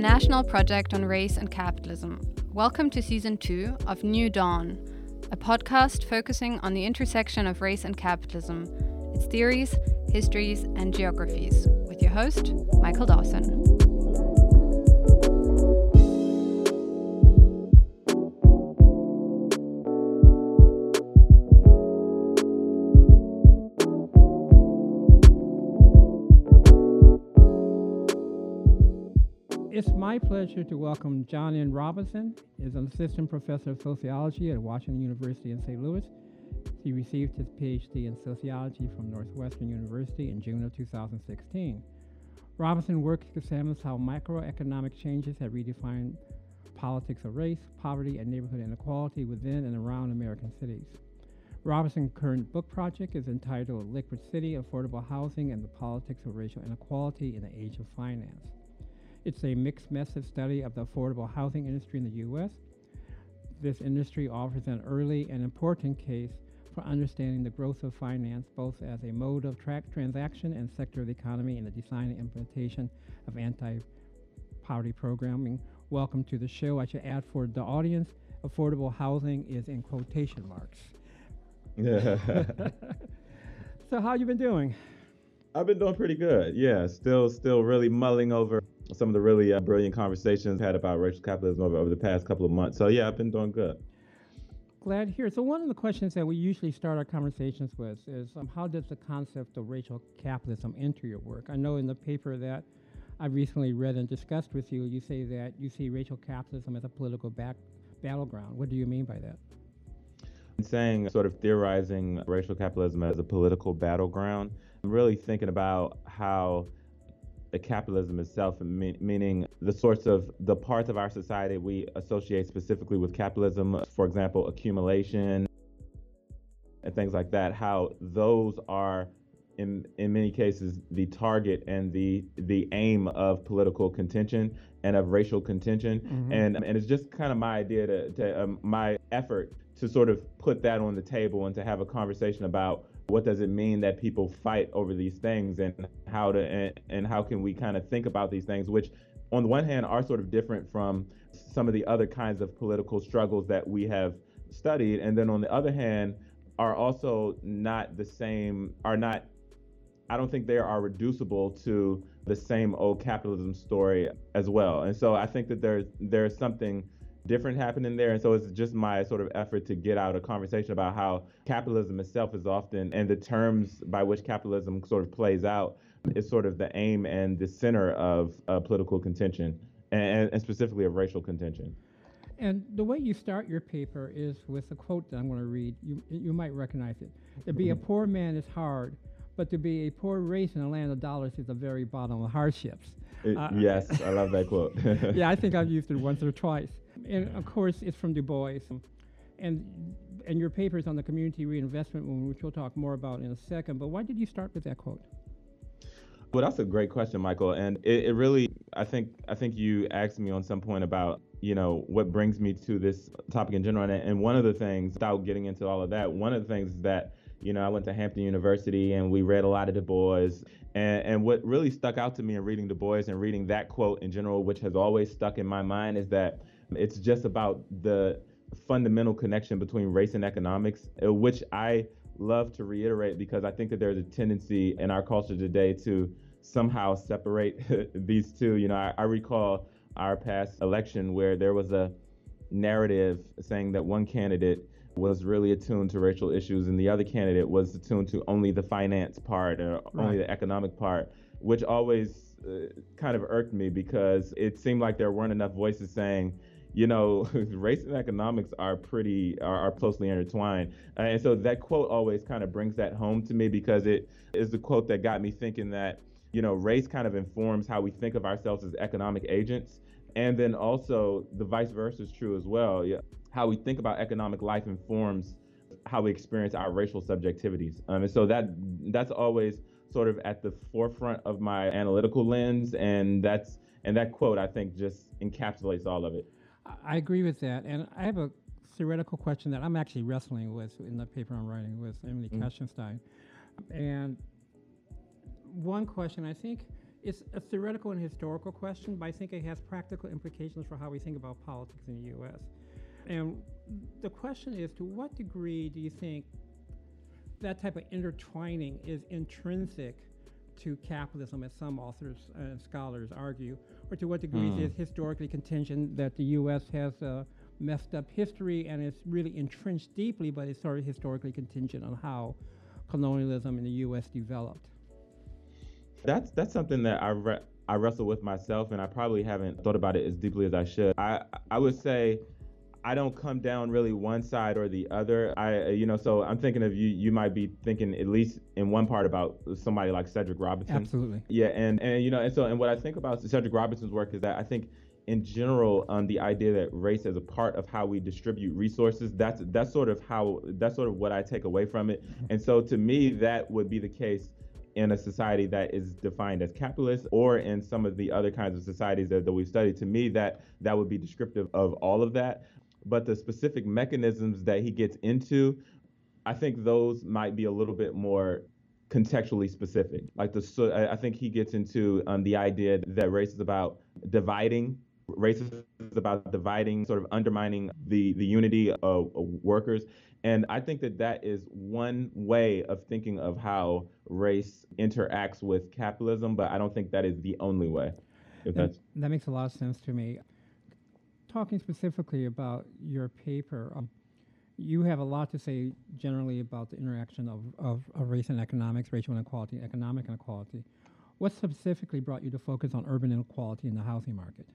national project on race and capitalism. Welcome to season two of New Dawn, a podcast focusing on the intersection of race and capitalism, its theories, histories, and geographies, with your host, Michael Dawson. My pleasure to welcome John N. Robinson. He's an assistant professor of sociology at Washington University in St. Louis. He received his PhD in sociology from Northwestern University in June of 2016. Robinson work examines how microeconomic changes have redefined politics of race, poverty, and neighborhood inequality within and around American cities. Robinson's current book project is entitled Liquid City Affordable Housing and the Politics of Racial Inequality in the Age of Finance. It's a mixed method study of the affordable housing industry in the U.S. This industry offers an early and important case for understanding the growth of finance both as a mode of track transaction and sector of the economy in the design and implementation of anti-poverty programming. Welcome to the show. I should add for the audience, affordable housing is in quotation marks. so how you been doing? I've been doing pretty good. Yeah, still still really mulling over some of the really uh, brilliant conversations had about racial capitalism over, over the past couple of months. So yeah, I've been doing good. Glad to hear. So one of the questions that we usually start our conversations with is um, how does the concept of racial capitalism enter your work? I know in the paper that I recently read and discussed with you, you say that you see racial capitalism as a political back battleground. What do you mean by that? I'm saying sort of theorizing racial capitalism as a political battleground. I'm really thinking about how the capitalism itself, me- meaning the sorts of the parts of our society we associate specifically with capitalism, for example, accumulation and things like that, how those are in in many cases the target and the the aim of political contention and of racial contention mm-hmm. and and it's just kind of my idea to, to um, my effort to sort of put that on the table and to have a conversation about what does it mean that people fight over these things and how to and, and how can we kind of think about these things which on the one hand are sort of different from some of the other kinds of political struggles that we have studied and then on the other hand are also not the same are not I don't think they are reducible to the same old capitalism story as well. And so I think that there's there's something different happening there. And so it's just my sort of effort to get out a conversation about how capitalism itself is often, and the terms by which capitalism sort of plays out, is sort of the aim and the center of uh, political contention, and, and specifically of racial contention. And the way you start your paper is with a quote that I'm going to read. You, you might recognize it. To be a mm-hmm. poor man is hard, but to be a poor race in a land of dollars is the very bottom of hardships. It, uh, yes, I love that quote. yeah, I think I've used it once or twice and of course, it's from Du Bois. And and your papers on the community reinvestment movement, which we'll talk more about in a second. But why did you start with that quote? Well, that's a great question, Michael. And it, it really, I think, I think you asked me on some point about, you know, what brings me to this topic in general. And, one of the things, without getting into all of that, one of the things that, you know, I went to Hampton University and we read a lot of Du Bois. And, and what really stuck out to me in reading Du Bois and reading that quote in general, which has always stuck in my mind, is that it's just about the fundamental connection between race and economics, uh, which I love to reiterate because I think that there's a tendency in our culture today to somehow separate these two. You know, I, I recall our past election where there was a narrative saying that one candidate was really attuned to racial issues and the other candidate was attuned to only the finance part or right. only the economic part, which always uh, kind of irked me because it seemed like there weren't enough voices saying, you know, race and economics are pretty are, are closely intertwined, uh, and so that quote always kind of brings that home to me because it is the quote that got me thinking that you know race kind of informs how we think of ourselves as economic agents, and then also the vice versa is true as well. Yeah, how we think about economic life informs how we experience our racial subjectivities, um, and so that that's always sort of at the forefront of my analytical lens, and that's and that quote I think just encapsulates all of it. I agree with that, and I have a theoretical question that I'm actually wrestling with in the paper I'm writing with Emily mm. Katzenstein. And one question I think it's a theoretical and historical question, but I think it has practical implications for how we think about politics in the U.S. And the question is to what degree do you think that type of intertwining is intrinsic to capitalism, as some authors and scholars argue, or to what degree mm. is historically contingent that the U.S. has a messed up history and it's really entrenched deeply, but it's sort of historically contingent on how colonialism in the U.S. developed? That's that's something that I re- I wrestle with myself, and I probably haven't thought about it as deeply as I should. I I would say I don't come down really one side or the other. I, you know, so I'm thinking of you. You might be thinking at least in one part about somebody like Cedric Robinson. Absolutely. Yeah, and and you know, and so and what I think about Cedric Robinson's work is that I think in general um, the idea that race is a part of how we distribute resources that's that's sort of how that's sort of what i take away from it mm-hmm. and so to me that would be the case in a society that is defined as capitalist or in some of the other kinds of societies that, that we've studied to me that that would be descriptive of all of that but the specific mechanisms that he gets into i think those might be a little bit more contextually specific like the so i think he gets into um, the idea that race is about dividing racism is about dividing, sort of undermining the, the unity of, of workers. And I think that that is one way of thinking of how race interacts with capitalism, but I don't think that is the only way. That, that, makes a lot of sense to me. Talking specifically about your paper, um, you have a lot to say generally about the interaction of, of, of race and economics, racial inequality, economic inequality. What specifically brought you to focus on urban inequality in the housing market?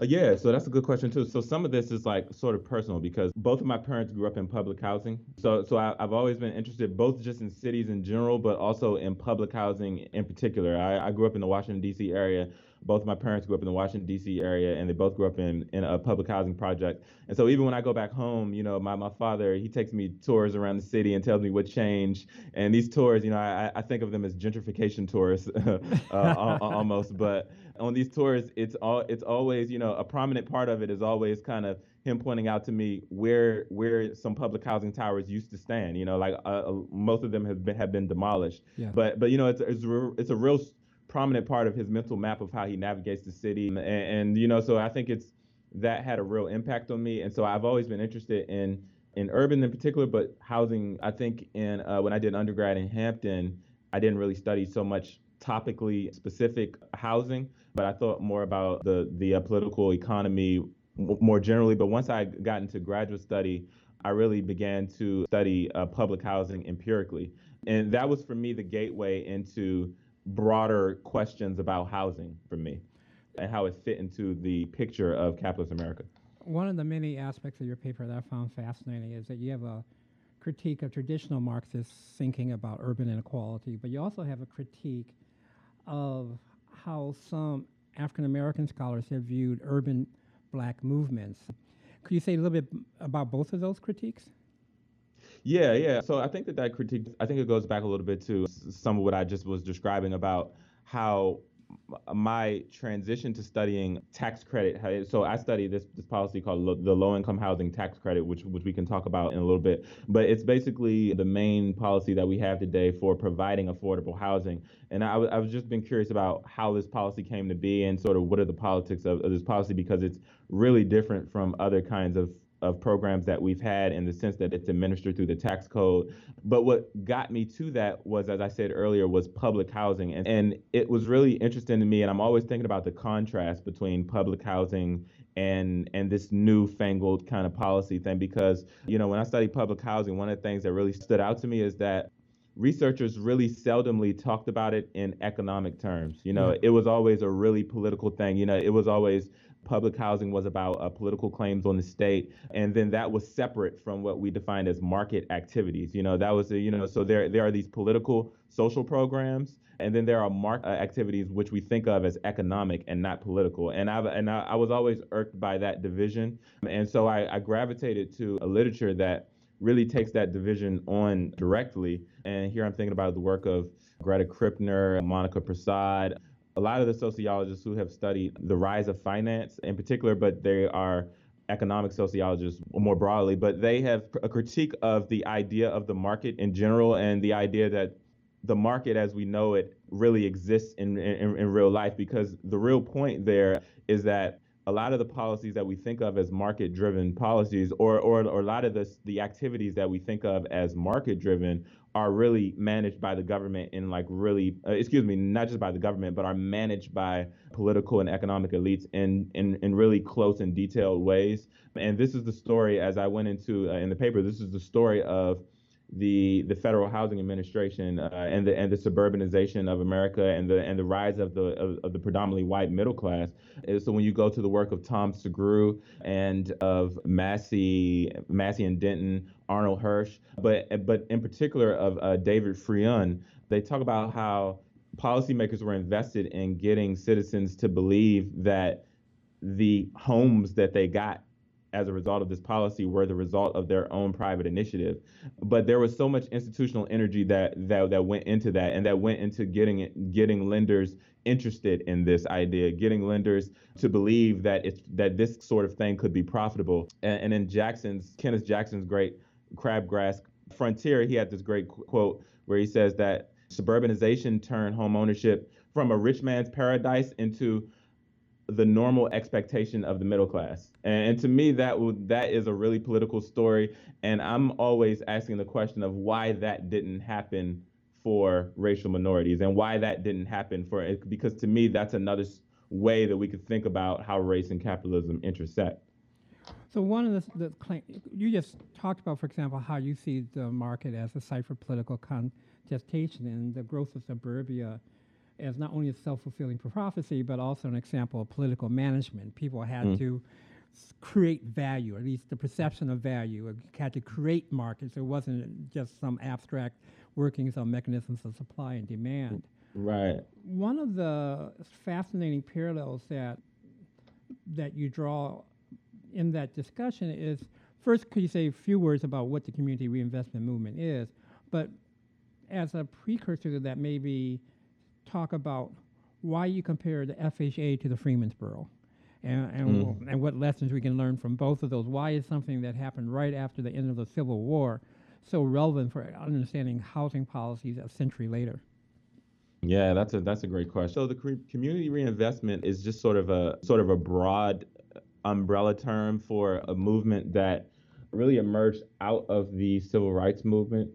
Uh, yeah, so that's a good question too. So some of this is like sort of personal because both of my parents grew up in public housing. So so I, have always been interested both just in cities in general, but also in public housing in particular. I, I grew up in the Washington D.C. area. Both of my parents grew up in the Washington D.C. area, and they both grew up in in a public housing project. And so even when I go back home, you know, my my father he takes me tours around the city and tells me what changed. And these tours, you know, I I think of them as gentrification tours uh, almost, but on these tours, it's all it's always you know a prominent part of it is always kind of him pointing out to me where where some public housing towers used to stand. You know, like uh, uh most of them have been have been demolished. Yeah. But but you know it's it's, it's a real prominent part of his mental map of how he navigates the city, and, and you know so I think it's that had a real impact on me, and so I've always been interested in in urban in particular, but housing. I think in uh, when I did undergrad in Hampton, I didn't really study so much topically specific housing, but I thought more about the the uh, political economy more generally. But once I got into graduate study, I really began to study uh, public housing empirically, and that was for me the gateway into broader questions about housing for me and how it fit into the picture of capitalist America. One of the many aspects of your paper that I found fascinating is that you have a critique of traditional Marxist thinking about urban inequality, but you also have a critique of how some African American scholars have viewed urban black movements. Could you say a little bit about both of those critiques? Yeah, yeah. So I think that that critique, I think it goes back a little bit to some of what I just was describing about how uh, my transition to studying tax credit. So I study this this policy called lo, the low income housing tax credit, which which we can talk about in a little bit. But it's basically the main policy that we have today for providing affordable housing. And I, w- I was just been curious about how this policy came to be and sort of what are the politics of, of this policy because it's really different from other kinds of of programs that we've had in the sense that it's administered through the tax code. But what got me to that was, as I said earlier, was public housing. And, and it was really interesting to me. And I'm always thinking about the contrast between public housing and and this newfangled kind of policy thing because you know when I studied public housing, one of the things that really stood out to me is that researchers really seldomly talked about it in economic terms. You know, it was always a really political thing. You know, it was always public housing was about uh, political claims on the state and then that was separate from what we defined as market activities you know? That was a, you know so there there are these political social programs and then there are market uh, activities which we think of as economic and not political. And i and I, I was always irked by that division and so I, I gravitated to a literature that really takes that division on directly. And here i'm thinking about the work of greta krippner monica prasad a lot of the sociologists who have studied the rise of finance in particular, but they are economic sociologists more broadly, but they have a critique of the idea of the market in general and the idea that the market as we know it really exists in, in, in real life because the real point there is that a lot of the policies that we think of as market driven policies or, or, or a lot of the, the activities that we think of as market driven are really managed by the government in like really uh, excuse me not just by the government but are managed by political and economic elites in, in in really close and detailed ways and this is the story as i went into uh, in the paper this is the story of the the Federal Housing Administration uh, and the and the suburbanization of America and the and the rise of the of, of, the predominantly white middle class. And so when you go to the work of Tom Sugrue and of Massey Massey and Denton, Arnold Hirsch, but but in particular of uh, David Freund, they talk about how policymakers were invested in getting citizens to believe that the homes that they got as a result of this policy were the result of their own private initiative. But there was so much institutional energy that that that went into that, and that went into getting it, getting lenders interested in this idea, getting lenders to believe that it's that this sort of thing could be profitable. And, and in Jackson's Kenneth Jackson's great crabgrass frontier, he had this great quote where he says that suburbanization turned home ownership from a rich man's paradise into the normal expectation of the middle class. And, and to me, that that is a really political story. And I'm always asking the question of why that didn't happen for racial minorities and why that didn't happen for because to me that's another way that we could think about how race and capitalism intersect. So one of the, the claim you just talked about, for example, how you see the market as a site for political contestation and the growth of suburbia as not only a self-fulfilling prophecy, but also an example of political management. People had mm. to create value, at least the perception of value. It had to create markets. It wasn't just some abstract workings on mechanisms of supply and demand. Right. One of the fascinating parallels that that you draw in that discussion is first, could you say a few words about what the community reinvestment movement is? But as a precursor to that, maybe talk about why you compare the FHA to the Freedmen's Bureau and, and, mm. and what lessons we can learn from both of those. Why is something that happened right after the end of the Civil War so relevant for understanding housing policies a century later? Yeah, that's a that's a great question. So the community reinvestment is just sort of a sort of a broad umbrella term for a movement that really emerged out of the civil rights movement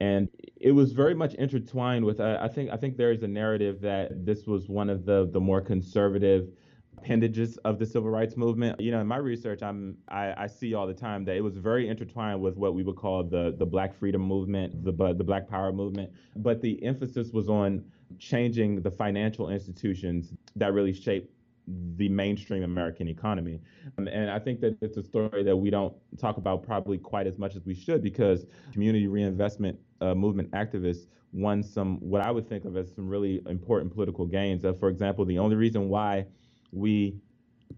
and it was very much intertwined with. I think I think there is a narrative that this was one of the the more conservative appendages of the civil rights movement. You know, in my research, I'm I, I, see all the time that it was very intertwined with what we would call the the Black freedom movement, the the Black Power movement. But the emphasis was on changing the financial institutions that really shaped the mainstream American economy. Um, and I think that it's a story that we don't talk about probably quite as much as we should because community reinvestment uh, movement activists won some, what I would think of as some really important political gains. Uh, for example, the only reason why we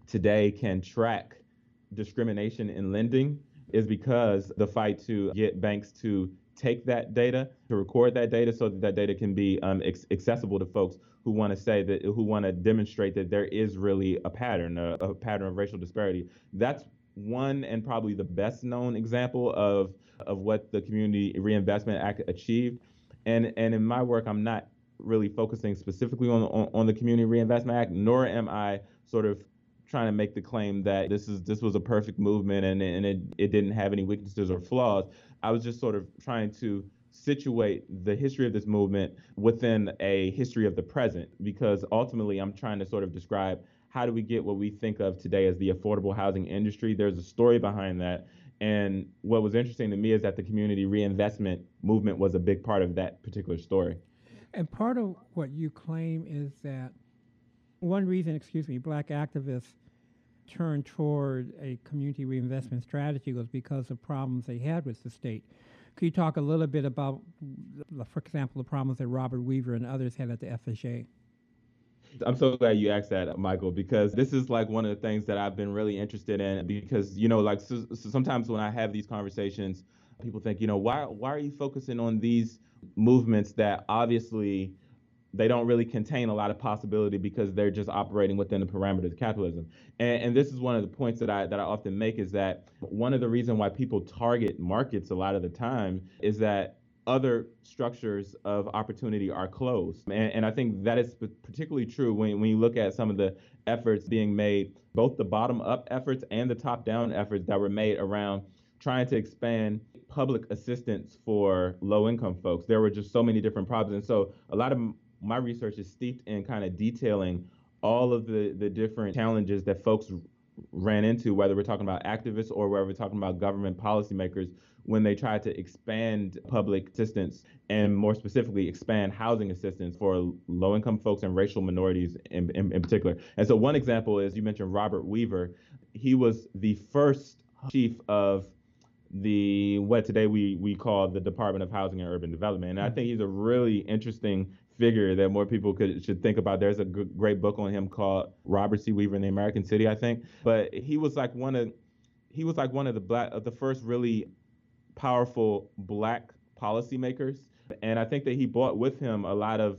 today can track discrimination in lending is because the fight to get banks to take that data, to record that data so that that data can be um, ex- accessible to folks who want to say that, who want to demonstrate that there is really a pattern, a, a pattern of racial disparity. That's one and probably the best known example of of what the Community Reinvestment Act achieved. And and in my work, I'm not really focusing specifically on, on, on the Community Reinvestment Act, nor am I sort of trying to make the claim that this is this was a perfect movement and, and it, it didn't have any weaknesses or flaws. I was just sort of trying to situate the history of this movement within a history of the present because ultimately I'm trying to sort of describe how do we get what we think of today as the affordable housing industry. There's a story behind that. And what was interesting to me is that the community reinvestment movement was a big part of that particular story. And part of what you claim is that one reason, excuse me, black activists turned toward a community reinvestment strategy was because of problems they had with the state. Could you talk a little bit about, for example, the problems that Robert Weaver and others had at the FHA? I'm so glad you asked that, Michael, because this is like one of the things that I've been really interested in. Because you know, like so, so sometimes when I have these conversations, people think, you know, why why are you focusing on these movements that obviously they don't really contain a lot of possibility because they're just operating within the parameters of capitalism. And, and, this is one of the points that I that I often make is that one of the reasons why people target markets a lot of the time is that other structures of opportunity are closed. And, and I think that is particularly true when, when you look at some of the efforts being made, both the bottom up efforts and the top down efforts that were made around trying to expand public assistance for low income folks. There were just so many different problems. And so a lot of my research is steeped in kind of detailing all of the, the different challenges that folks ran into, whether we're talking about activists or whether we're talking about government policymakers, when they tried to expand public assistance and more specifically expand housing assistance for low income folks and racial minorities in, in, in, particular. And so one example is you mentioned Robert Weaver. He was the first chief of the what today we we call the Department of Housing and Urban Development. And I mm-hmm. think he's a really interesting figure that more people could should think about. There's a g- great book on him called Robert C. Weaver in the American City, I think. But he was like one of he was like one of the black of the first really powerful black policymakers. And I think that he brought with him a lot of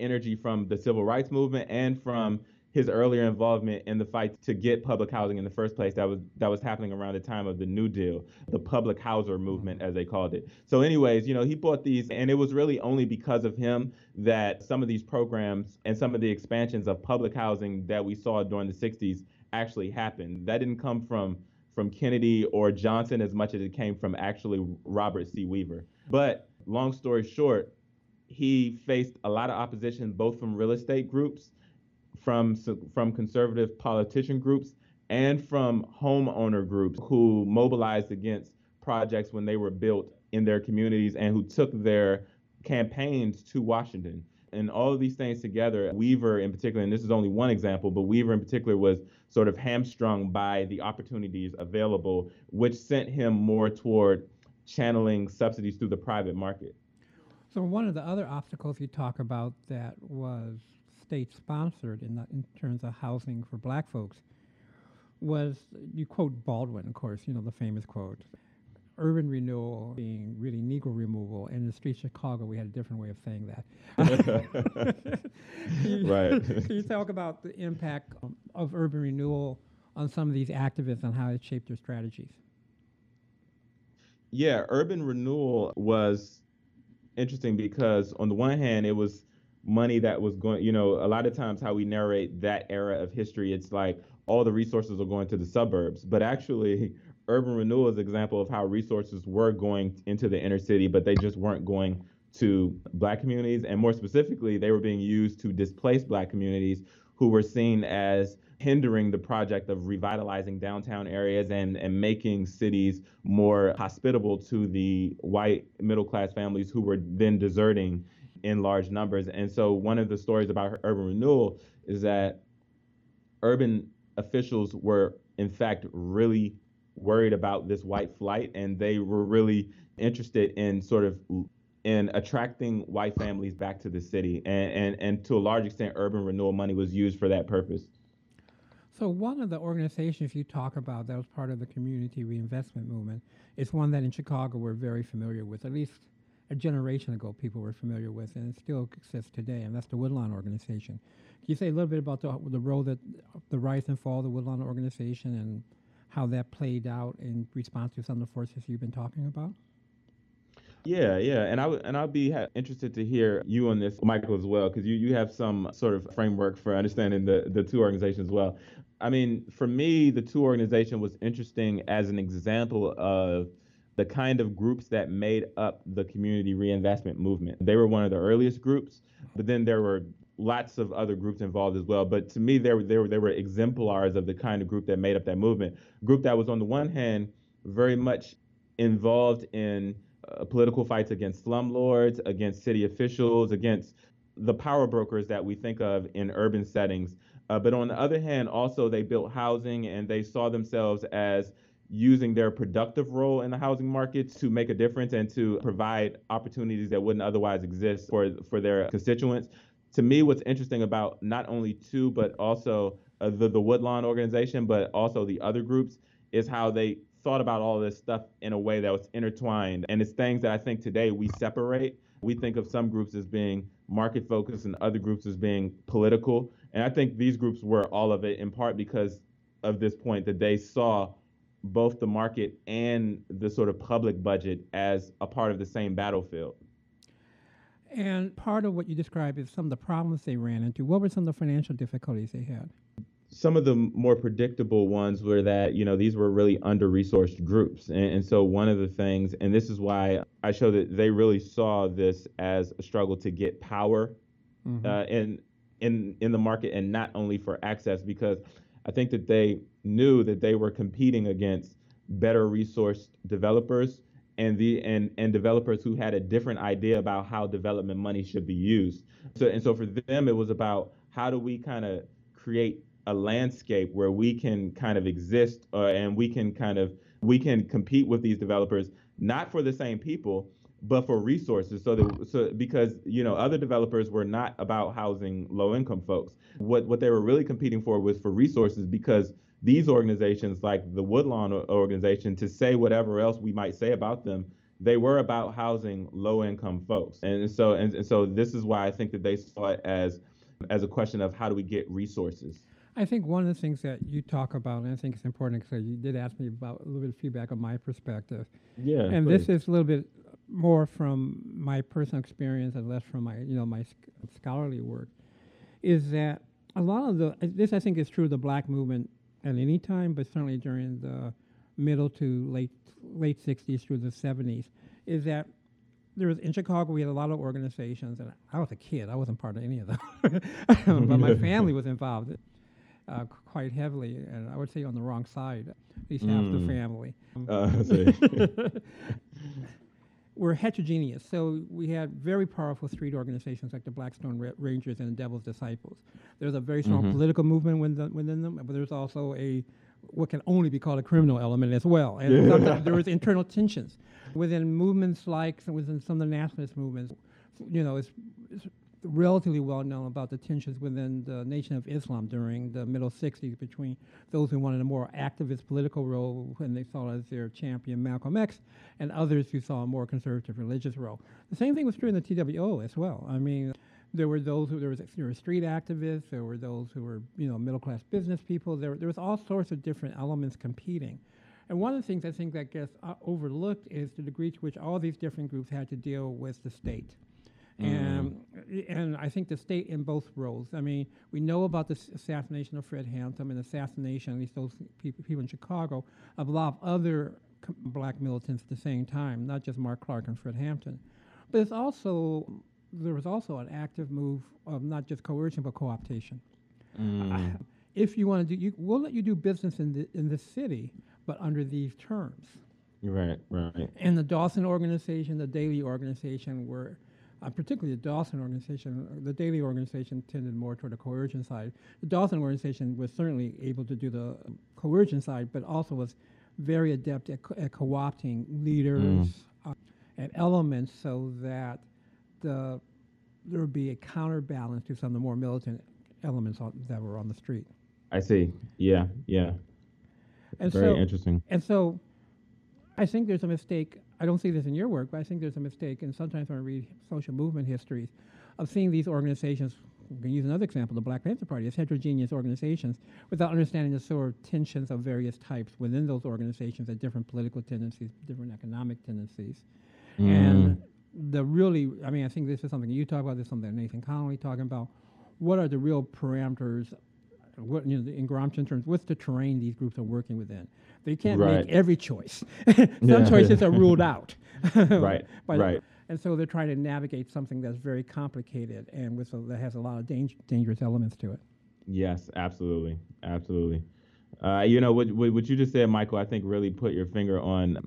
energy from the civil rights movement and from mm. His earlier involvement in the fight to get public housing in the first place that was that was happening around the time of the New Deal, the public houser movement as they called it. So anyways, you know, he bought these and it was really only because of him that some of these programs and some of the expansions of public housing that we saw during the 60s actually happened. That didn't come from from Kennedy or Johnson as much as it came from actually Robert C. Weaver. But long story short, he faced a lot of opposition both from real estate groups from from conservative politician groups and from homeowner groups who mobilized against projects when they were built in their communities and who took their campaigns to Washington. And all of these things together, Weaver in particular, and this is only one example, but Weaver in particular was sort of hamstrung by the opportunities available, which sent him more toward channeling subsidies through the private market. So one of the other obstacles you talk about that was state sponsored in, the, in terms of housing for black folks was you quote Baldwin, of course, you know the famous quote. Urban renewal being really Negro removal. And In the streets of Chicago, we had a different way of saying that. you, right. You talk about the impact of urban renewal on some of these activists and how it shaped their strategies? Yeah, urban renewal was interesting because on the one hand, it was money that was going, you know, a lot of times how we narrate that era of history, it's like all the resources are going to the suburbs. But actually, urban renewal is an example of how resources were going into the inner city, but they just weren't going to black communities. And more specifically, they were being used to displace black communities who were seen as hindering the project of revitalizing downtown areas and, and making cities more hospitable to the white middle class families who were then deserting in large numbers. And so one of the stories about urban renewal is that urban officials were in fact really worried about this white flight and they were really interested in sort of in attracting white families back to the city and, and, and to a large extent urban renewal money was used for that purpose so one of the organizations you talk about that was part of the community reinvestment movement is one that in chicago we're very familiar with at least a generation ago people were familiar with, and it still exists today, and that's the Woodlawn Organization. Can you say a little bit about the, the role that the rise and fall of the Woodlawn Organization and how that played out in response to some of the forces you've been talking about? Yeah, yeah, and I and I'd be ha- interested to hear you on this, Michael, as well, because you you have some sort of framework for understanding the the two organizations well. I mean, for me, the two organization was interesting as an example of the kind of groups that made up the community reinvestment movement. They were one of the earliest groups, but then there were lots of other groups involved as well. But to me, they were, they were, they were exemplars of the kind of group that made up that movement. Group that was, on the one hand, very much involved in uh, political fights against slumlords, against city officials, against the power brokers that we think of in urban settings. Uh, but on the other hand, also they built housing and they saw themselves as using their productive role in the housing market to make a difference and to provide opportunities that wouldn't otherwise exist for for their constituents. To me, what's interesting about not only two, but also uh, the the Woodlawn organization, but also the other groups, is how they thought about all this stuff in a way that was intertwined. And it's things that I think today we separate. We think of some groups as being market focused and other groups as being political. And I think these groups were all of it in part because of this point that they saw both the market and the sort of public budget as a part of the same battlefield. And part of what you described is some of the problems they ran into. What were some of the financial difficulties they had? Some of the more predictable ones were that, you know, these were really under resourced groups. And, and, so one of the things, and this is why I show that they really saw this as a struggle to get power mm-hmm. uh, in, in, in the market and not only for access, because I think that they knew that they were competing against better resourced developers and the and and developers who had a different idea about how development money should be used. So and so for them it was about how do we kind of create a landscape where we can kind of exist uh, and we can kind of we can compete with these developers not for the same people but for resources so that so because you know other developers were not about housing low income folks what what they were really competing for was for resources because these organizations, like the Woodlawn organization, to say whatever else we might say about them, they were about housing low income folks. And so and, and so this is why I think that they saw it as as a question of how do we get resources. I think one of the things that you talk about, and I think it's important because you did ask me about a little bit of feedback on my perspective. Yeah. And please. this is a little bit more from my personal experience and less from my, you know, my scholarly work, is that a lot of the this I think is true of the black movement at any time, but certainly during the middle to late late 60s through the 70s, is that there was in Chicago we had a lot of organizations, and I was a kid. I wasn't part of any of them, but my family was involved uh, quite heavily, and I would say on the wrong side, at least mm. half the mm. family. Uh, were heterogeneous. So we had very powerful street organizations like the Blackstone Ra- Rangers and the Devil's Disciples. There's a very strong mm-hmm. political movement within, within them, but there's also a what can only be called a criminal element as well. And yeah. there was internal tensions within movements like within some of the nationalist movements. You know, it's, it's relatively well known about the tensions within the Nation of Islam during the middle 60s between those who wanted a more activist political role and they saw as their champion Malcolm X and others who saw a more conservative religious role. The same thing was true in the TWO as well. I mean, there were those who there was there were street activists, there were those who were you know middle class business people. There there was all sorts of different elements competing. And one of the things I think that gets uh, overlooked is the degree to which all these different groups had to deal with the state. Mm. And, and I think the state in both roles. I mean, we know about the assassination of Fred Hampton and assassination, at least those people, people in Chicago, of a lot of other com- black militants at the same time, not just Mark Clark and Fred Hampton. But it's also, there was also an active move of not just coercion, but co-optation. Mm. if you want to do, you, we'll let you do business in, the, in this city, but under these terms. Right, right. And the Dawson organization, the Daley organization were uh, particularly the Dawson organization, the Daley organization tended more toward the coercion side. The Dawson organization was certainly able to do the coercion side, but also was very adept at, co- at co-opting leaders mm. uh, and elements so that the there would be a counterbalance to some of the more militant elements on, that were on the street. I see. Yeah, yeah. And Very so, interesting. And so, I think there's a mistake I don't see this in your work, but I think there's a mistake, and sometimes when I read social movement histories, of seeing these organizations, we can use another example, the Black Panther Party, as heterogeneous organizations without understanding the sort of tensions of various types within those organizations and different political tendencies, different economic tendencies. Mm. And the really, I mean, I think this is something you talk about, this is something Nathan Connolly talking about. What are the real parameters what you know, in Gramscian terms, what's the terrain these groups are working within? They can't right. make every choice. Some yeah. choices are ruled out. right. right. And so they're trying to navigate something that's very complicated and with a, that has a lot of dang- dangerous elements to it. Yes, absolutely, absolutely. Uh, you know what, what you just said, Michael. I think really put your finger on,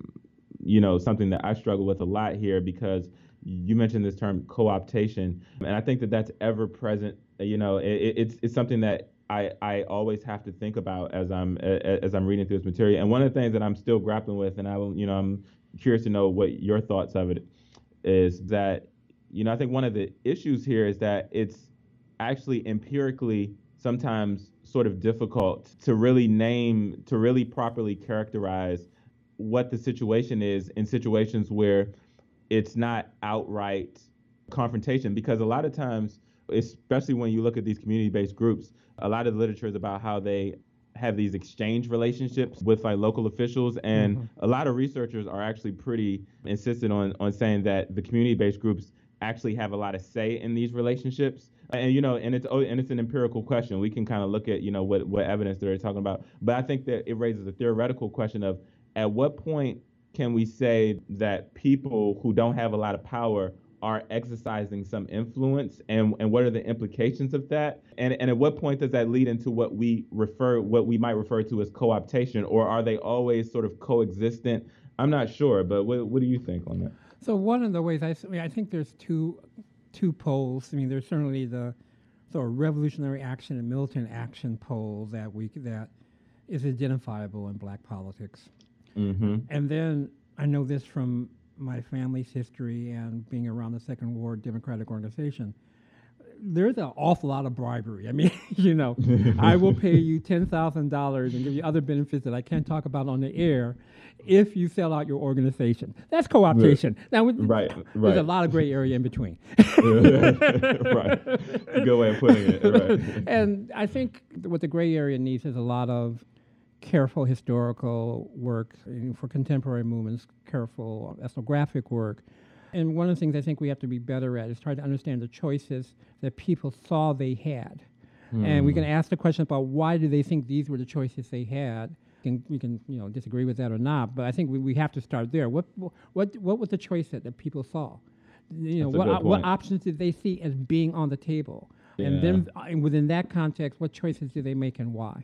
you know, something that I struggle with a lot here because you mentioned this term co-optation, and I think that that's ever present. You know, it, it's it's something that I, I always have to think about as I'm as I'm reading through this material. And one of the things that I'm still grappling with, and I you know, I'm curious to know what your thoughts of it is that, you know, I think one of the issues here is that it's actually empirically sometimes sort of difficult to really name, to really properly characterize what the situation is in situations where it's not outright confrontation, because a lot of times, especially when you look at these community-based groups a lot of the literature is about how they have these exchange relationships with like local officials and mm-hmm. a lot of researchers are actually pretty insistent on on saying that the community-based groups actually have a lot of say in these relationships. And you know and it's oh, and it's an empirical question. We can kind of look at you know what what evidence they're talking about. But i think that it raises a theoretical question of at what point can we say that people who don't have a lot of power are exercising some influence and, and what are the implications of that? And, and at what point does that lead into what we refer what we might refer to as co-optation? Or are they always sort of coexistent? I'm not sure but what, what do you think on that? So one of the ways I, I, think there's two two poles. I mean there's certainly the sort of revolutionary action and militant action pole that we that is identifiable in black politics. Mm-hmm. and then i know this from my family's history and being around the Second Ward Democratic Organization, there's an awful lot of bribery. I mean, you know, I will pay you ten thousand dollars and give you other benefits that I can't talk about on the air if you sell out your organization. That's co-optation. Now, right, right. There's a lot of gray area in between. right. Good way of putting it. Right. And I think what the gray area needs is a lot of careful historical work for contemporary movements, careful ethnographic work. And one of the things I think we have to be better at is try to understand the choices that people saw they had. Mm. And we can hmm. ask the question about why do they think these were the choices they had. And we can you know disagree with that or not, but I think we, we have to start there. What what what was the choice that, that people saw? You know what what options did they see as being on the table? Yeah. And then uh, within that context, what choices did they make and why?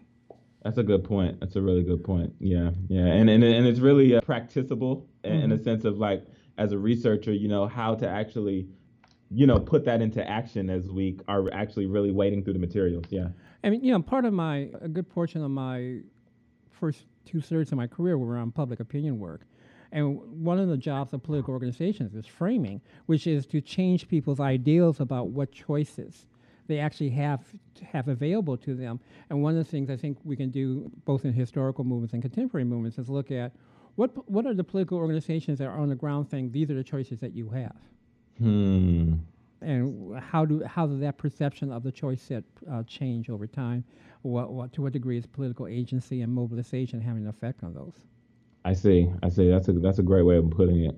That's a good point. That's a really good point. Yeah, yeah, and and and it's really uh, practicable mm-hmm. in a sense of like as a researcher, you know, how to actually, you know, put that into action as we are actually really wading through the materials. Yeah. I mean, you know, part of my a good portion of my first two thirds of my career were on public opinion work. And one of the jobs of political organizations is framing, which is to change people's ideals about what choices they actually have have available to them. And one of the things I think we can do both in historical movements and contemporary movements is look at what what are the political organizations that are on the ground saying these are the choices that you have. Hmm. And how do how does that perception of the choice set uh, change over time? What, what to what degree is political agency and mobilization having an effect on those? I see. I see. That's a that's a great way of putting it.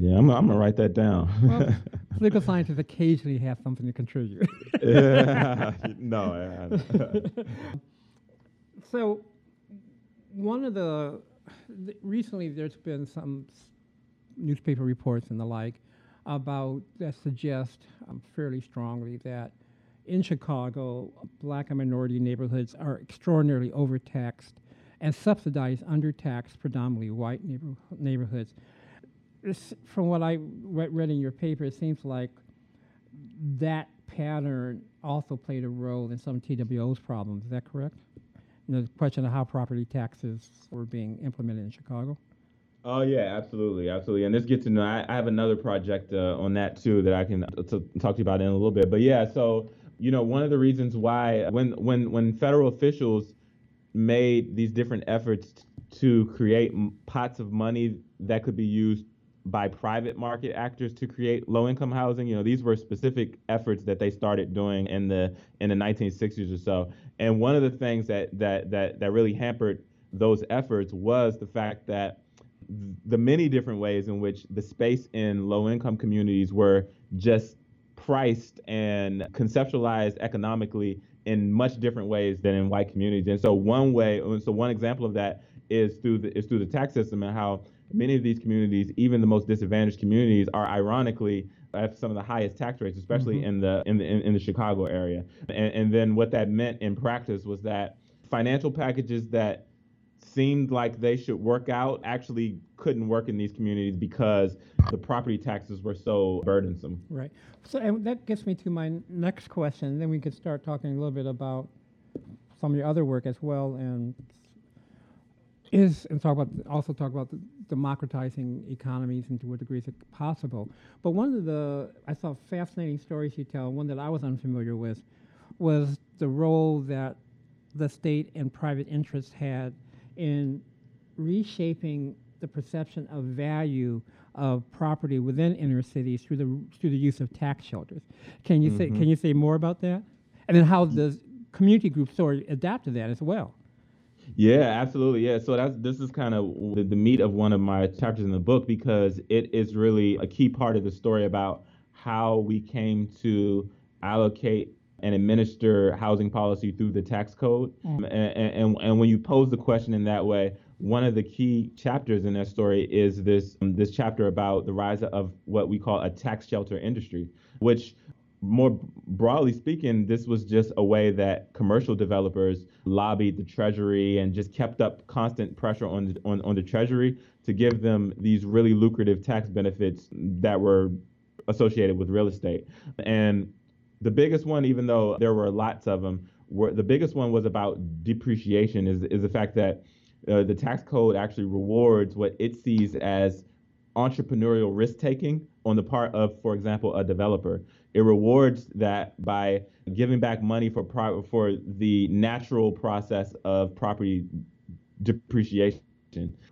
Yeah, I'm, I'm gonna write that down. well, political scientists occasionally have something to contribute. yeah, no. so, one of the th- recently there's been some s- newspaper reports and the like about that suggest um, fairly strongly that in Chicago, black and minority neighborhoods are extraordinarily overtaxed and subsidized, undertaxed, predominantly white neighbor- neighborhoods from what I read in your paper, it seems like that pattern also played a role in some TWO's problems. Is that correct? the question of how property taxes were being implemented in Chicago. Oh yeah, absolutely, absolutely. And this gets to know. I, I have another project uh, on that too that I can uh, t- talk to you about in a little bit. But yeah, so you know, one of the reasons why when when when federal officials made these different efforts to create pots of money that could be used by private market actors to create low income housing. You know, these were specific efforts that they started doing in the in the 1960s or so. And one of the things that that that that really hampered those efforts was the fact that the many different ways in which the space in low income communities were just priced and conceptualized economically in much different ways than in white communities. And so one way, so one example of that is through the is through the tax system and how many of these communities, even the most disadvantaged communities, are ironically have some of the highest tax rates, especially mm-hmm. in the in the in, in, the Chicago area. And, and then what that meant in practice was that financial packages that seemed like they should work out actually couldn't work in these communities because the property taxes were so burdensome. Right. So and that gets me to my next question. Then we could start talking a little bit about some of your other work as well and is and talk about also talk about democratizing economies and to what degree is it possible. But one of the I saw fascinating stories you tell, one that I was unfamiliar with, was the role that the state and private interests had in reshaping the perception of value of property within inner cities through the through the use of tax shelters. Can you mm-hmm. say can you say more about that? And then how the community groups sort of adapt to that as well? Yeah, absolutely. Yeah. So that's this is kind of the, the meat of one of my chapters in the book because it is really a key part of the story about how we came to allocate and administer housing policy through the tax code. Mm. And, and, and when you pose the question in that way, one of the key chapters in that story is this um, this chapter about the rise of what we call a tax shelter industry, which more broadly speaking, this was just a way that commercial developers lobbied the Treasury and just kept up constant pressure on the, on, on the Treasury to give them these really lucrative tax benefits that were associated with real estate. And the biggest one, even though there were lots of them, were, the biggest one was about depreciation, is, is the fact that uh, the tax code actually rewards what it sees as entrepreneurial risk taking on the part of, for example, a developer. It rewards that by giving back money for pro- for the natural process of property depreciation.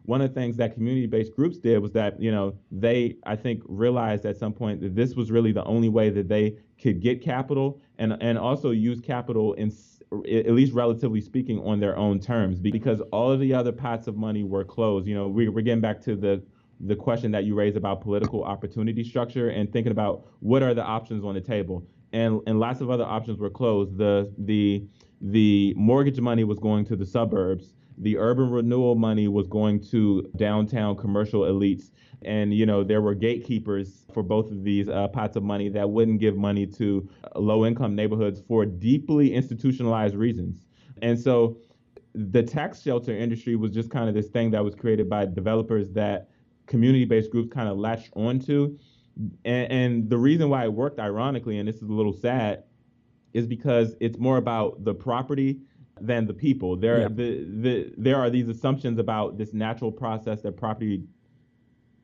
One of the things that community-based groups did was that you know they I think realized at some point that this was really the only way that they could get capital and and also use capital in at least relatively speaking on their own terms because all of the other pots of money were closed. You know we, we're getting back to the the question that you raised about political opportunity structure and thinking about what are the options on the table. And and lots of other options were closed. The the the mortgage money was going to the suburbs. The urban renewal money was going to downtown commercial elites. And you know there were gatekeepers for both of these uh, pots of money that wouldn't give money to low-income neighborhoods for deeply institutionalized reasons. And so the tax shelter industry was just kind of this thing that was created by developers that community-based groups kind of latched onto. And, and the reason why it worked, ironically, and this is a little sad, is because it's more about the property than the people. There, yeah. the, the, there are these assumptions about this natural process that property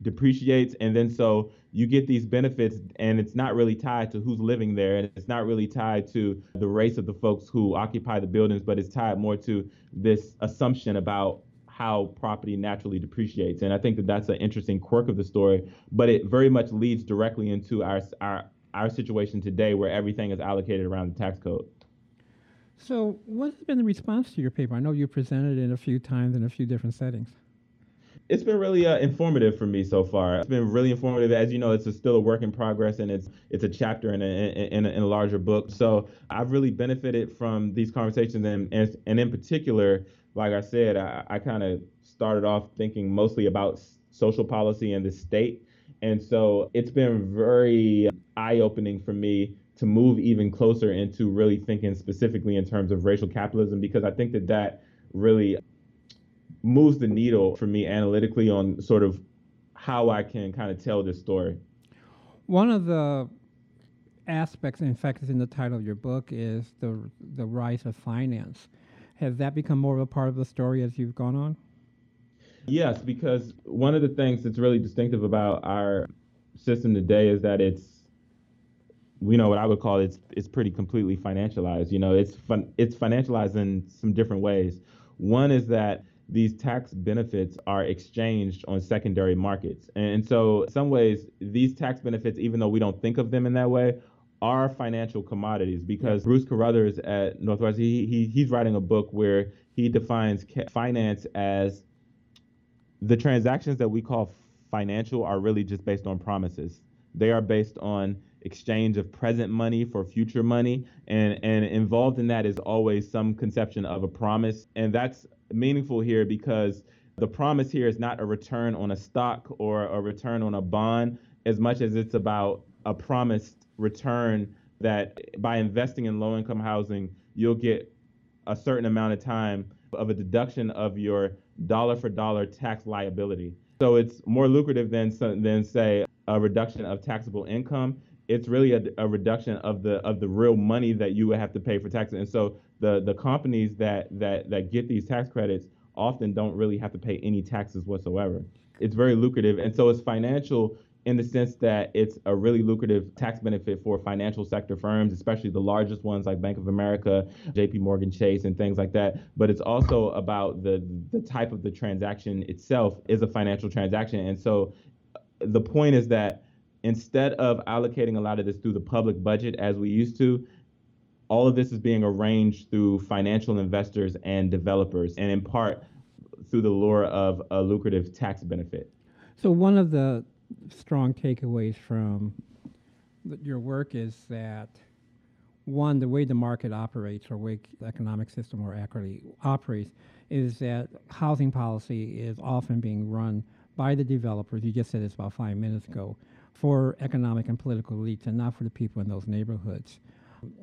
depreciates, and then so you get these benefits, and it's not really tied to who's living there, and it's not really tied to the race of the folks who occupy the buildings, but it's tied more to this assumption about how property naturally depreciates. And I think that that's an interesting quirk of the story, but it very much leads directly into our, our, our situation today where everything is allocated around the tax code. So, what has been the response to your paper? I know you presented it a few times in a few different settings. It's been really uh, informative for me so far. It's been really informative. As you know, it's a, still a work in progress, and it's it's a chapter in a, in a, in a larger book. So I've really benefited from these conversations, and and, and in particular, like I said, I, I kind of started off thinking mostly about social policy and the state. And so it's been very eye opening for me to move even closer into really thinking specifically in terms of racial capitalism because I think that that really moves the needle for me analytically on sort of how I can kind of tell this story. One of the aspects, in fact, is in the title of your book, is the the rise of finance. Has that become more of a part of the story as you've gone on? Yes, because one of the things that's really distinctive about our system today is that it's you know what I would call it's it's pretty completely financialized. You know, it's fun, it's financialized in some different ways. One is that these tax benefits are exchanged on secondary markets. And so, in some ways, these tax benefits, even though we don't think of them in that way, are financial commodities because Bruce Carruthers at Northwest, he, he he's writing a book where he defines finance as the transactions that we call financial are really just based on promises. They are based on exchange of present money for future money and and involved in that is always some conception of a promise and that's meaningful here because the promise here is not a return on a stock or a return on a bond as much as it's about a promised return that by investing in low income housing, you'll get a certain amount of time of a deduction of your dollar for dollar tax liability. So it's more lucrative than than say a reduction of taxable income. It's really a, a reduction of the of the real money that you would have to pay for taxes. And so the the companies that that that get these tax credits often don't really have to pay any taxes whatsoever. It's very lucrative, and so it's financial in the sense that it's a really lucrative tax benefit for financial sector firms, especially the largest ones like Bank of America, JP Morgan Chase, and things like that. But it's also about the the type of the transaction itself is a financial transaction. And so uh, the point is that instead of allocating a lot of this through the public budget as we used to, all of this is being arranged through financial investors and developers, and in part through the lure of a lucrative tax benefit. So, one of the strong takeaways from your work is that one, the way the market operates, or way the economic system more accurately operates, is that housing policy is often being run by the developers. You just said this about five minutes ago, for economic and political elites, and not for the people in those neighborhoods.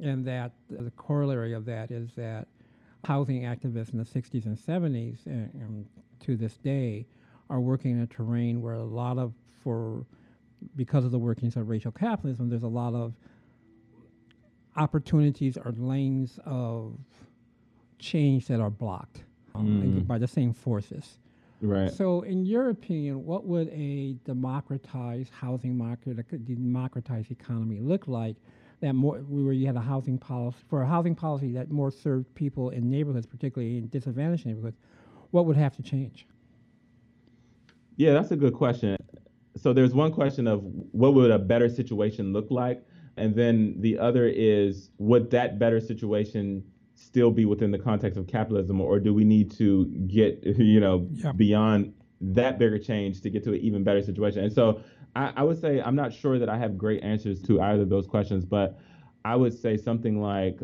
And that the corollary of that is that housing activists in the 60s and 70s, and, and to this day, are working in a terrain where a lot of, for because of the workings of racial capitalism, there's a lot of opportunities or lanes of change that are blocked um, mm. by the same forces. Right. So, in your opinion, what would a democratized housing market, a democratized economy look like? That more where you had a housing policy for a housing policy that more served people in neighborhoods, particularly in disadvantaged neighborhoods, what would have to change? Yeah, that's a good question. So there's one question of what would a better situation look like, and then the other is would that better situation still be within the context of capitalism, or do we need to get you know yeah. beyond that bigger change to get to an even better situation? And so I, I would say I'm not sure that I have great answers to either of those questions, but I would say something like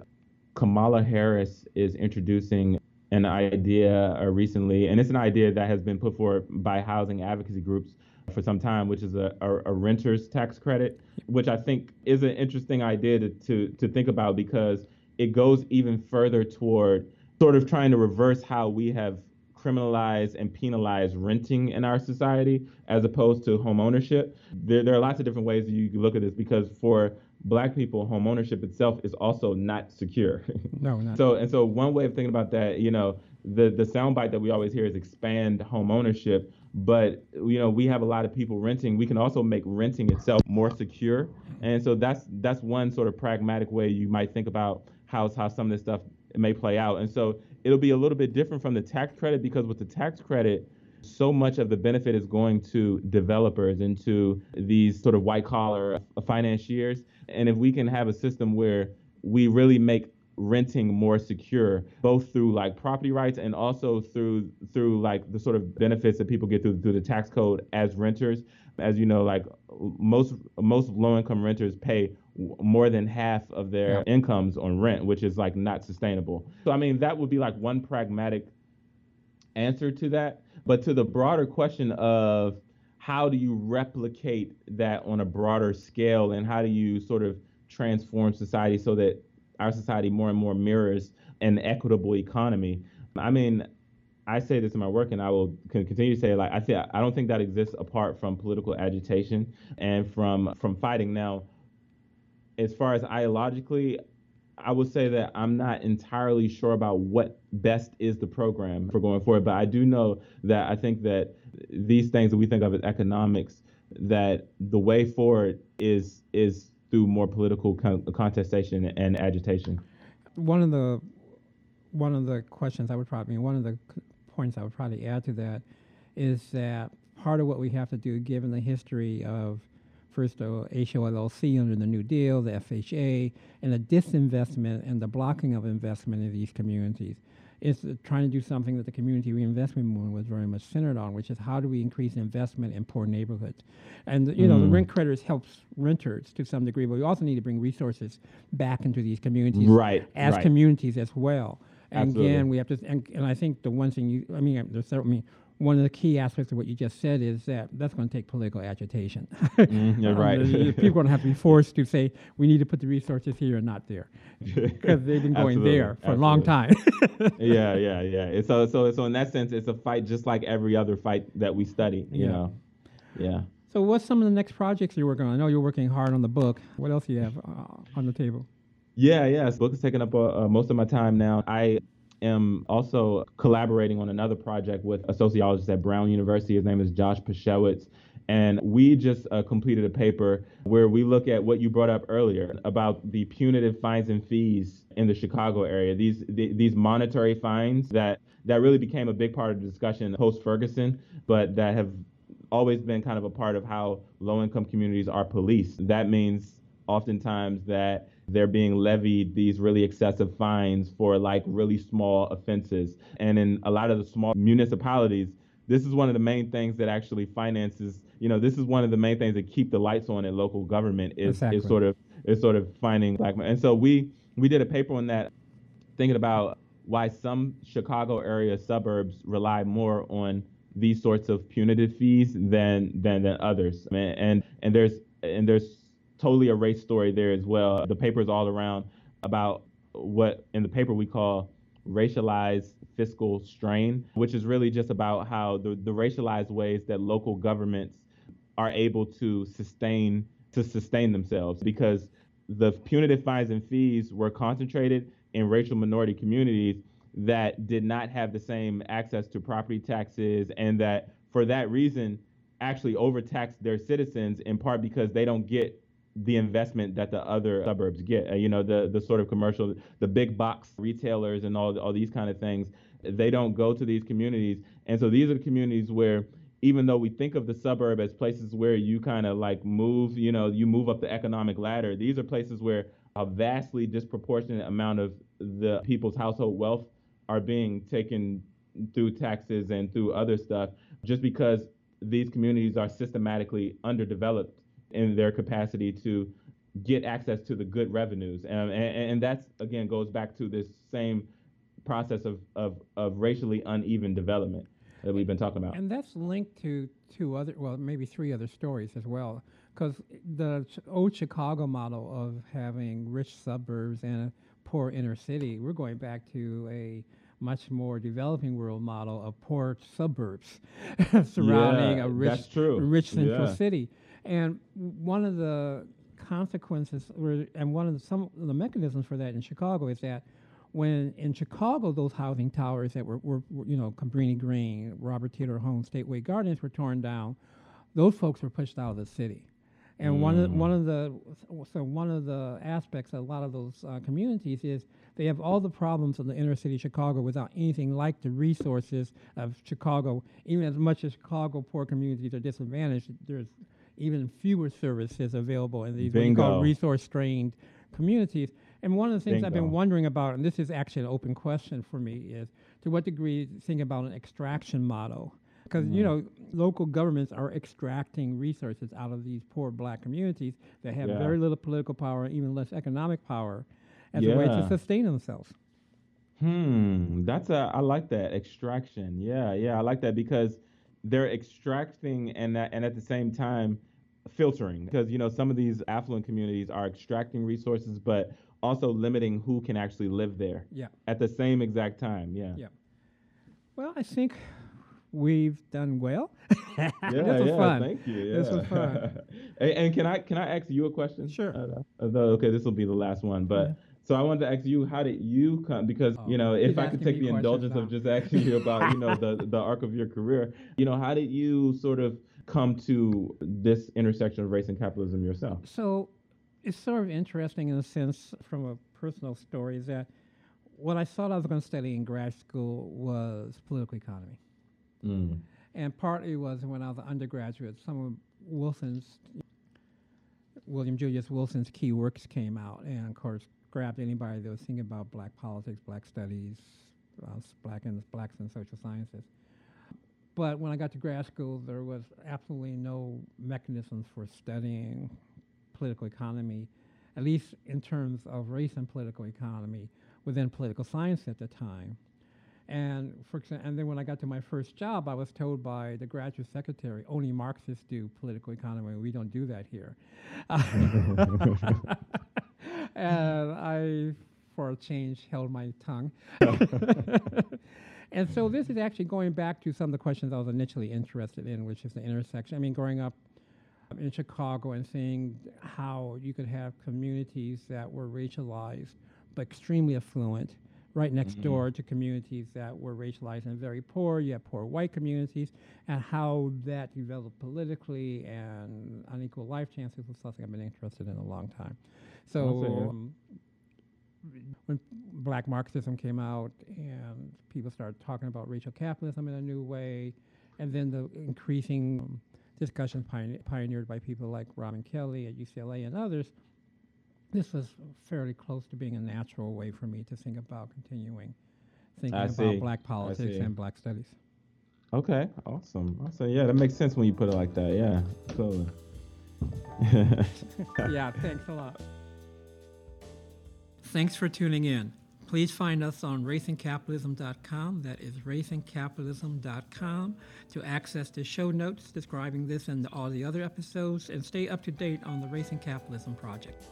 Kamala Harris is introducing an idea uh, recently, and it's an idea that has been put forward by housing advocacy groups for some time, which is a, a, a, renter's tax credit, which I think is an interesting idea to, to, to think about because it goes even further toward sort of trying to reverse how we have criminalized and penalized renting in our society as opposed to home ownership. There, there are lots of different ways you can look at this because for black people, home ownership itself is also not secure. No, not. So and so one way of thinking about that, you know, the the soundbite that we always hear is expand home ownership. But you know, we have a lot of people renting. We can also make renting itself more secure. And so that's that's one sort of pragmatic way you might think about how how some of this stuff may play out. And so it'll be a little bit different from the tax credit because with the tax credit, so much of the benefit is going to developers and to these sort of white collar financiers. And if we can have a system where we really make renting more secure both through like property rights and also through through like the sort of benefits that people get through through the tax code as renters as you know like most most low income renters pay more than half of their yeah. incomes on rent which is like not sustainable so i mean that would be like one pragmatic answer to that but to the broader question of how do you replicate that on a broader scale and how do you sort of transform society so that our society more and more mirrors an equitable economy. I mean, I say this in my work, and I will continue to say, like, I think I don't think that exists apart from political agitation and from from fighting. Now, as far as ideologically, I would say that I'm not entirely sure about what best is the program for going forward, but I do know that I think that these things that we think of as economics, that the way forward is is through more political con- contestation and agitation. One of the one of the questions I would probably one of the points I would probably add to that is that part of what we have to do, given the history of first the HOLC under the New Deal, the FHA, and the disinvestment and the blocking of investment in these communities, is trying to do something that the community reinvestment movement was very much centered on, which is how do we increase investment in poor neighborhoods. And you mm. know, the mm. rent credits helps renters to some degree, but we also need to bring resources back into these communities right, as right. communities as well. And Absolutely. again, we have to, and, and I think the one thing you, I mean, there's several, I mean, one of the key aspects of what you just said is that that's going to take political agitation. mm, you're um, right. people are going to have to be forced to say we need to put the resources here and not there because they've been going there for Absolutely. a long time. yeah, yeah, yeah. so, so, so in that sense, it's a fight just like every other fight that we study. You yeah. know, yeah. So, what's some of the next projects you're working on? I know you're working hard on the book. What else do you have uh, on the table? Yeah, yeah. This book is taking up uh, uh, most of my time now. I am also collaborating on another project with a sociologist at Brown University. His name is Josh Pacewicz. And we just uh, completed a paper where we look at what you brought up earlier about the punitive fines and fees in the Chicago area. These the, these monetary fines that that really became a big part of the discussion post Ferguson, but that have always been kind of a part of how low income communities are policed. That means oftentimes that they're being levied these really excessive fines for like really small offenses. And in a lot of the small municipalities, this is one of the main things that actually finances, you know, this is one of the main things that keep the lights on in local government is, exactly. is sort of is sort of finding black men. And so we we did a paper on that thinking about why some Chicago area suburbs rely more on these sorts of punitive fees than than than others. And and, and there's and there's totally a race story there as well. The paper is all around about what in the paper we call racialized fiscal strain, which is really just about how the, the racialized ways that local governments are able to sustain to sustain themselves because the punitive fines and fees were concentrated in racial minority communities that did not have the same access to property taxes and that for that reason actually overtaxed their citizens in part because they don't get the investment that the other suburbs get. Uh, you know, the the sort of commercial, the big box retailers and all all these kind of things, they don't go to these communities, and so these are the communities where. Even though we think of the suburb as places where you kind of like move, you know, you move up the economic ladder, these are places where a vastly disproportionate amount of the people's household wealth are being taken through taxes and through other stuff just because these communities are systematically underdeveloped in their capacity to get access to the good revenues. Um, and, and, and that's, again, goes back to this same process of, of, of racially uneven development that we've been talking about. And that's linked to two other, well, maybe three other stories as well. Because the ch- old Chicago model of having rich suburbs and a poor inner city, we're going back to a much more developing world model of poor suburbs surrounding yeah, a rich, rich central yeah. city. And one of the consequences, and one of the, some of the mechanisms for that in Chicago is that when in Chicago those housing towers that were, were, were you know, Cabrini Green, Robert Taylor Homes, Stateway Gardens were torn down, those folks were pushed out of the city. And mm. one of one of the so one of the aspects of a lot of those uh, communities is they have all the problems of the inner city Chicago without anything like the resources of Chicago. Even as much as Chicago poor communities are disadvantaged, there's even fewer services available in these Bingo. what we call resource strained communities. And one of the things Bingo. I've been wondering about, and this is actually an open question for me, is to what degree think about an extraction model. Because mm. you know, local governments are extracting resources out of these poor black communities that have yeah. very little political power, even less economic power, as yeah. a way to sustain themselves. Hmm, that's a I like that extraction. Yeah, yeah, I like that because they're extracting and that, and at the same time filtering because you know some of these affluent communities are extracting resources but also limiting who can actually live there yeah. at the same exact time yeah. Yeah. Well i think we've done well. Yeah yeah fun. thank you yeah. this was fun. And, and, can i can i ask you a question? Sure. Uh, uh, okay this will be the last one but yeah. So I wanted to ask you, how did you come? Because oh, you know, if I could take the indulgence now. of just asking you about, you know, the the arc of your career, you know, how did you sort of come to this intersection of race and capitalism yourself? So it's sort of interesting in a sense from a personal story is that what I thought I was going to study in grad school was political economy. Mm. And partly was when I was an undergraduate, some of Wilson's, William Julius Wilson's key works came out. And of course, grabbed anybody that was thinking about black politics, black studies, uh, black and blacks in social sciences. But when I got to grad school, there was absolutely no mechanisms for studying political economy, at least in terms of race and political economy within political science at the time. And for example, and then when I got to my first job, I was told by the graduate secretary, only Marxists do political economy. We don't do that here. and I, for a change, held my tongue. and so this is actually going back to some of the questions I was initially interested in, which is the intersection. I mean, growing up in Chicago and seeing how you could have communities that were racialized but extremely affluent right next mm-hmm. door to communities that were racialized and very poor. You have poor white communities, and how that developed politically and unequal life chances was something I've been interested in a long time. So um, when black Marxism came out and people started talking about racial capitalism in a new way, and then the increasing um, discussions pioneered by people like Robin Kelley at UCLA and others, this was fairly close to being a natural way for me to think about continuing thinking I about see. black politics and black studies. Okay, awesome. Awesome. Yeah, that makes sense when you put it like that. Yeah, totally. yeah, thanks a lot. Thanks for tuning in. Please find us on racingcapitalism.com. That is racingcapitalism.com to access the show notes describing this and all the other episodes and stay up to date on the Racing Capitalism Project.